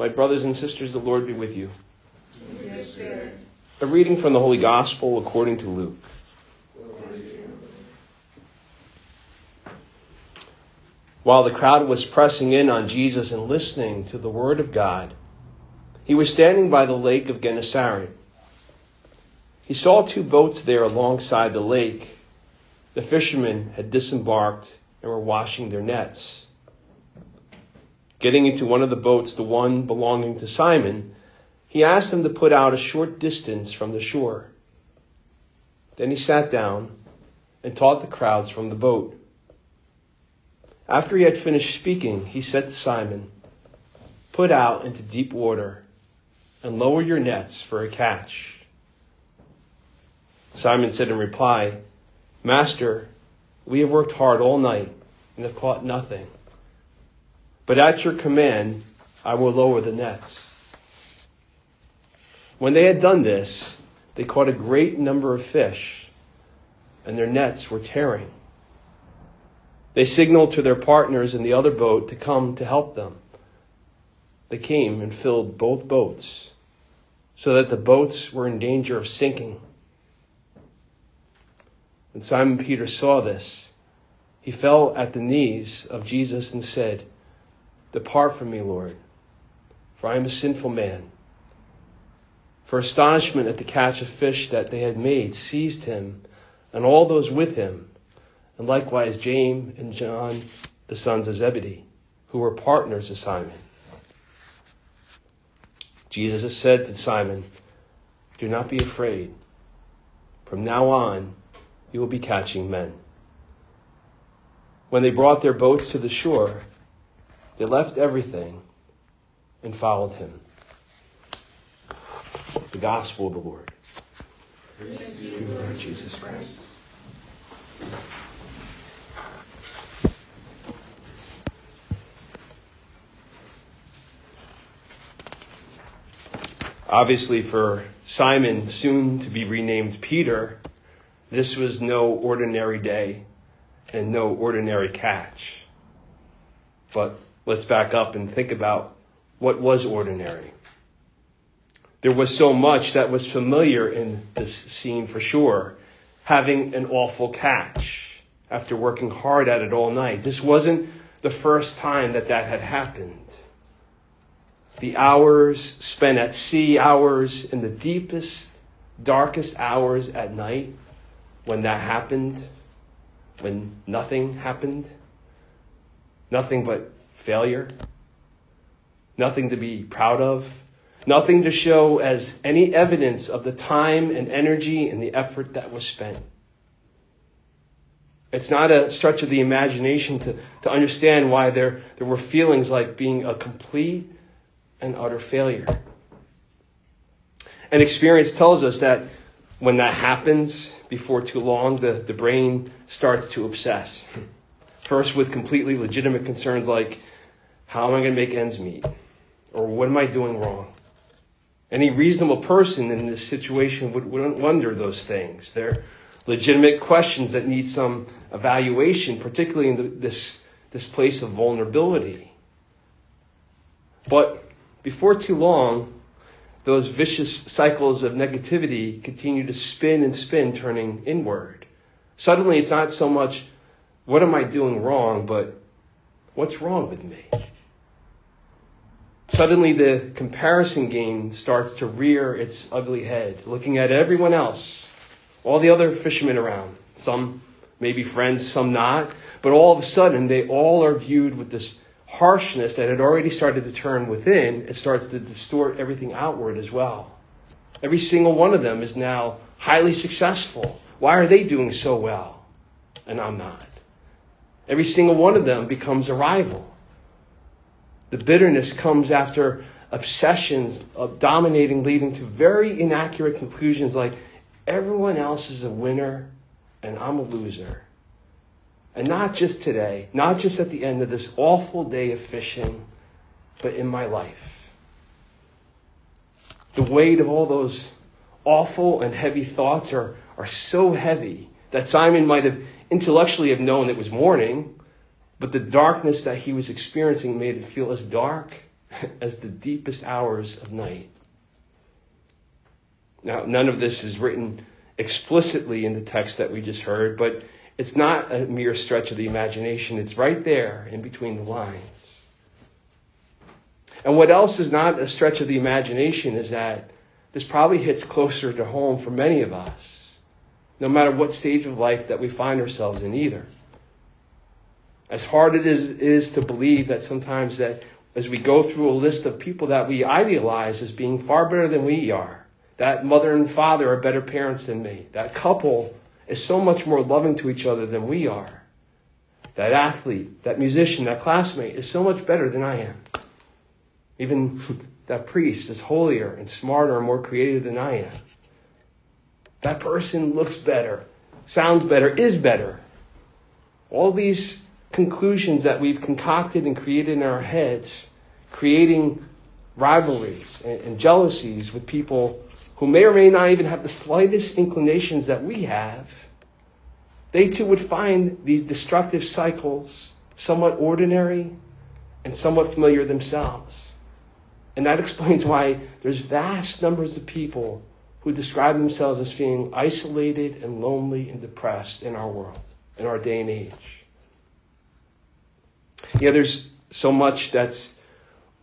My brothers and sisters, the Lord be with you. With. A reading from the Holy Gospel according to Luke. While the crowd was pressing in on Jesus and listening to the word of God, he was standing by the lake of Gennesaret. He saw two boats there alongside the lake. The fishermen had disembarked and were washing their nets. Getting into one of the boats, the one belonging to Simon, he asked them to put out a short distance from the shore. Then he sat down and taught the crowds from the boat. After he had finished speaking, he said to Simon, Put out into deep water and lower your nets for a catch. Simon said in reply, Master, we have worked hard all night and have caught nothing. But at your command, I will lower the nets. When they had done this, they caught a great number of fish, and their nets were tearing. They signaled to their partners in the other boat to come to help them. They came and filled both boats, so that the boats were in danger of sinking. When Simon Peter saw this, he fell at the knees of Jesus and said, Depart from me, Lord, for I am a sinful man. For astonishment at the catch of fish that they had made seized him and all those with him, and likewise James and John, the sons of Zebedee, who were partners of Simon. Jesus said to Simon, Do not be afraid. From now on, you will be catching men. When they brought their boats to the shore, they left everything and followed him. The gospel of the Lord. Lord Jesus Christ. Obviously, for Simon, soon to be renamed Peter, this was no ordinary day and no ordinary catch. But let's back up and think about what was ordinary. There was so much that was familiar in this scene for sure. Having an awful catch after working hard at it all night. This wasn't the first time that that had happened. The hours spent at sea, hours in the deepest, darkest hours at night, when that happened, when nothing happened, nothing but failure, nothing to be proud of, nothing to show as any evidence of the time and energy and the effort that was spent. It's not a stretch of the imagination to, to understand why there, there were feelings like being a complete and utter failure. And experience tells us that when that happens, before too long, the, the brain starts to obsess. First, with completely legitimate concerns like, how am I going to make ends meet? Or what am I doing wrong? Any reasonable person in this situation would, would wonder those things. They're legitimate questions that need some evaluation, particularly in the, this, this place of vulnerability. But before too long, those vicious cycles of negativity continue to spin and spin, turning inward. Suddenly, it's not so much, what am I doing wrong, but what's wrong with me? Suddenly, the comparison game starts to rear its ugly head, looking at everyone else, all the other fishermen around. Some maybe friends, some not, but all of a sudden, they all are viewed with this harshness that had already started to turn within, it starts to distort everything outward as well. Every single one of them is now highly successful. Why are they doing so well? And I'm not. Every single one of them becomes a rival. The bitterness comes after obsessions of dominating, leading to very inaccurate conclusions like everyone else is a winner and I'm a loser. And not just today, not just at the end of this awful day of fishing, but in my life. The weight of all those awful and heavy thoughts are, are so heavy that Simon might have intellectually have known it was morning, but the darkness that he was experiencing made it feel as dark as the deepest hours of night. Now, none of this is written explicitly in the text that we just heard, but it's not a mere stretch of the imagination. It's right there in between the lines. And what else is not a stretch of the imagination is that this probably hits closer to home for many of us, no matter what stage of life that we find ourselves in either. As hard it is, it is to believe that sometimes that as we go through a list of people that we idealize as being far better than we are, that mother and father are better parents than me, that couple is so much more loving to each other than we are, that athlete, that musician, that classmate is so much better than I am. Even that priest is holier and smarter and more creative than I am. That person looks better, sounds better, is better. All these conclusions that we've concocted and created in our heads, creating rivalries and, and, jealousies with people who may or may not even have the slightest inclinations that we have, they too would find these destructive cycles somewhat ordinary and somewhat familiar themselves. And that explains why there's vast numbers of people who describe themselves as feeling isolated and lonely and depressed in our world, in our day and age. Yeah, there's so much that's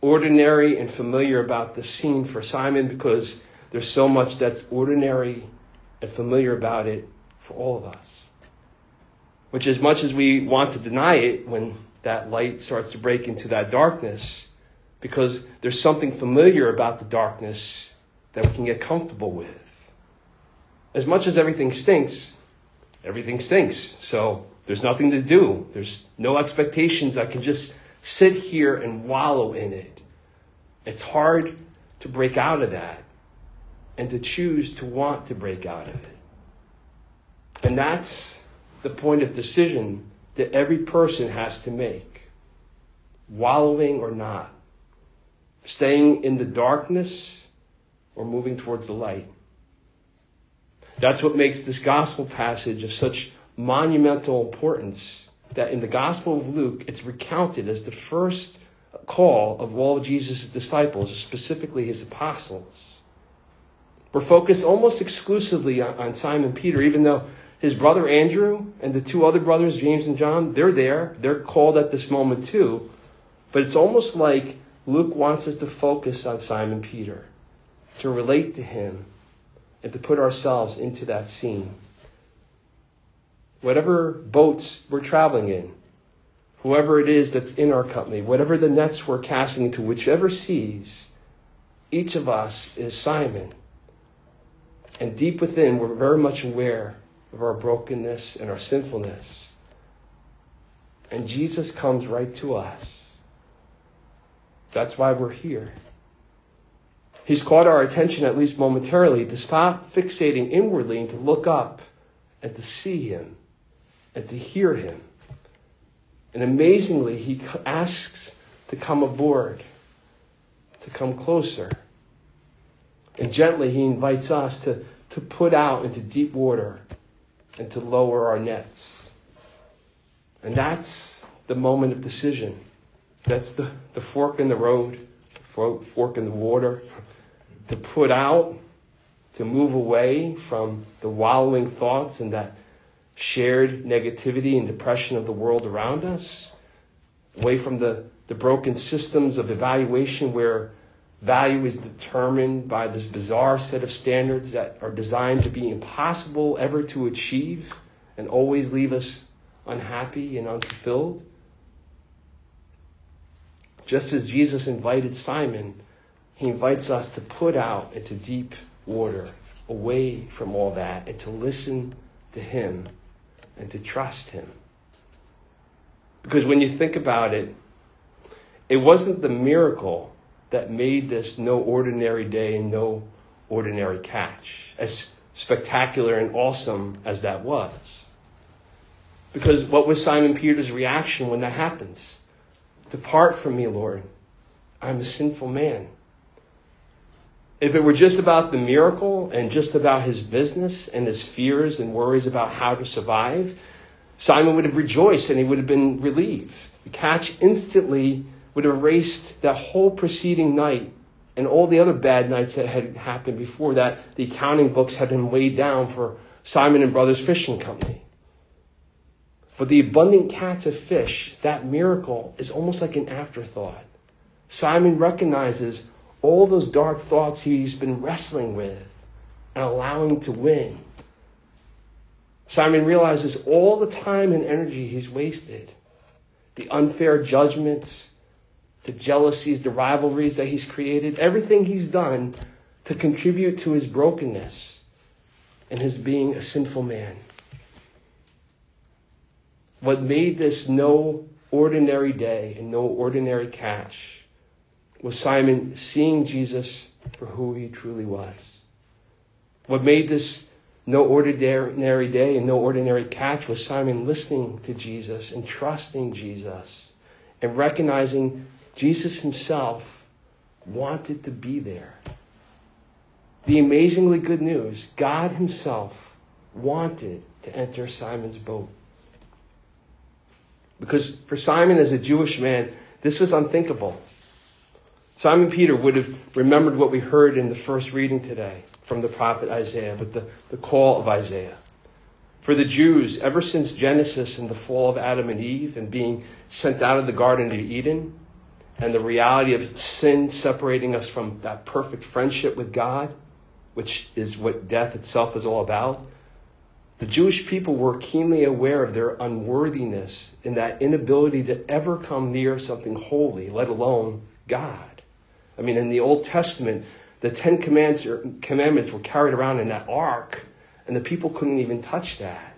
ordinary and familiar about the scene for Simon because there's so much that's ordinary and familiar about it for all of us. Which, as much as we want to deny it when that light starts to break into that darkness, because there's something familiar about the darkness that we can get comfortable with. As much as everything stinks, everything stinks. So there's nothing to do. There's no expectations. I can just sit here and wallow in it. It's hard to break out of that and to choose to want to break out of it. And that's the point of decision that every person has to make wallowing or not, staying in the darkness or moving towards the light. That's what makes this gospel passage of such monumental importance that in the Gospel of Luke, it's recounted as the first call of all of Jesus' disciples, specifically his apostles. We're focused almost exclusively on, on Simon Peter, even though his brother Andrew and the two other brothers, James and John, they're there. They're called at this moment too. But it's almost like Luke wants us to focus on Simon Peter, to relate to him, and to put ourselves into that scene whatever boats we're traveling in, whoever it is that's in our company, whatever the nets we're casting into, whichever seas, each of us is Simon. And deep within, we're very much aware of our brokenness and our sinfulness. And Jesus comes right to us. That's why we're here. He's caught our attention, at least momentarily, to stop fixating inwardly and to look up and to see Him and to hear him. And amazingly, he asks to come aboard, to come closer. And gently, he invites us to, to put out into deep water and to lower our nets. And that's the moment of decision. That's the, the fork in the road, fork in the water, to put out, to move away from the wallowing thoughts and that shared negativity and depression of the world around us, away from the, the broken systems of evaluation where value is determined by this bizarre set of standards that are designed to be impossible ever to achieve and always leave us unhappy and unfulfilled. Just as Jesus invited Simon, he invites us to put out into deep water, away from all that, and to listen to him and to trust Him. Because when you think about it, it wasn't the miracle that made this no ordinary day and no ordinary catch, as spectacular and awesome as that was. Because what was Simon Peter's reaction when that happens? Depart from me, Lord. I'm a sinful man. If it were just about the miracle and just about his business and his fears and worries about how to survive, Simon would have rejoiced and he would have been relieved. The catch instantly would have erased that whole preceding night and all the other bad nights that had happened before that the accounting books had been weighed down for Simon and Brothers Fishing Company. But the abundant catch of fish, that miracle, is almost like an afterthought. Simon recognizes all those dark thoughts he's been wrestling with and allowing to win. Simon realizes all the time and energy he's wasted, the unfair judgments, the jealousies, the rivalries that he's created, everything he's done to contribute to his brokenness and his being a sinful man. What made this no ordinary day and no ordinary catch was Simon seeing Jesus for who he truly was. What made this no ordinary day and no ordinary catch was Simon listening to Jesus and trusting Jesus and recognizing Jesus himself wanted to be there. The amazingly good news God himself wanted to enter Simon's boat. Because for Simon, as a Jewish man, this was unthinkable. Simon Peter would have remembered what we heard in the first reading today from the prophet Isaiah, but the, the call of Isaiah. For the Jews, ever since Genesis and the fall of Adam and Eve and being sent out of the Garden of Eden, and the reality of sin separating us from that perfect friendship with God, which is what death itself is all about, the Jewish people were keenly aware of their unworthiness and that inability to ever come near something holy, let alone God. I mean, in the Old Testament, the Ten Commandments were carried around in that ark, and the people couldn't even touch that.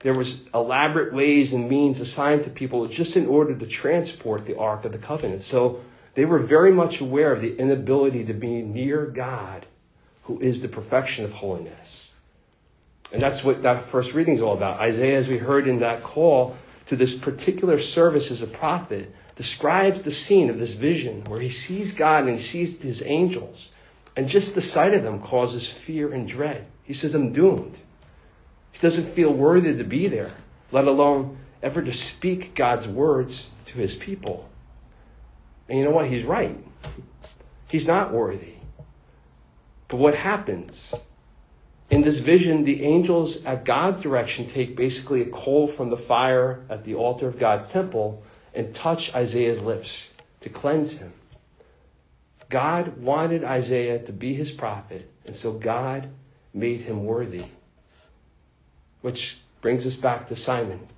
There was elaborate ways and means assigned to people just in order to transport the Ark of the Covenant. So they were very much aware of the inability to be near God, who is the perfection of holiness. And that's what that first reading is all about. Isaiah, as we heard in that call to this particular service as a prophet, describes the scene of this vision where he sees God and he sees his angels. And just the sight of them causes fear and dread. He says, I'm doomed. He doesn't feel worthy to be there, let alone ever to speak God's words to his people. And you know what? He's right. He's not worthy. But what happens? In this vision, the angels at God's direction take basically a coal from the fire at the altar of God's temple and touch Isaiah's lips to cleanse him. God wanted Isaiah to be his prophet, and so God made him worthy. Which brings us back to Simon.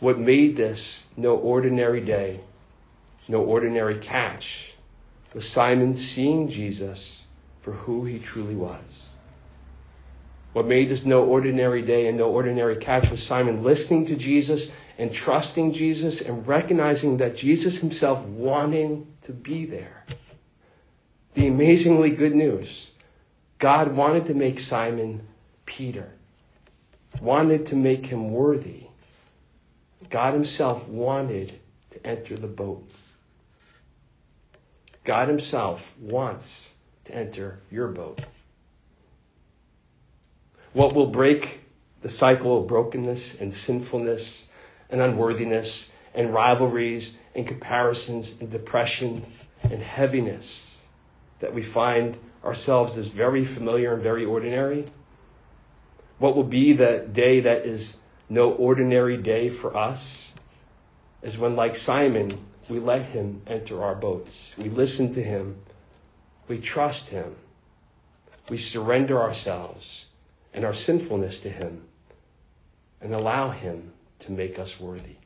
What made this no ordinary day, no ordinary catch, was Simon seeing Jesus for who he truly was. What made this no ordinary day and no ordinary catch was Simon listening to Jesus and trusting Jesus and recognizing that Jesus himself wanting to be there. The amazingly good news God wanted to make Simon Peter wanted to make him worthy. God Himself wanted to enter the boat. God Himself wants to enter your boat. What will break the cycle of brokenness and sinfulness and unworthiness and rivalries and comparisons and depression and heaviness that we find ourselves as very familiar and very ordinary? What will be the day that is no ordinary day for us is when, like Simon, we let him enter our boats. We listen to him. We trust him. We surrender ourselves and our sinfulness to him and allow him to make us worthy.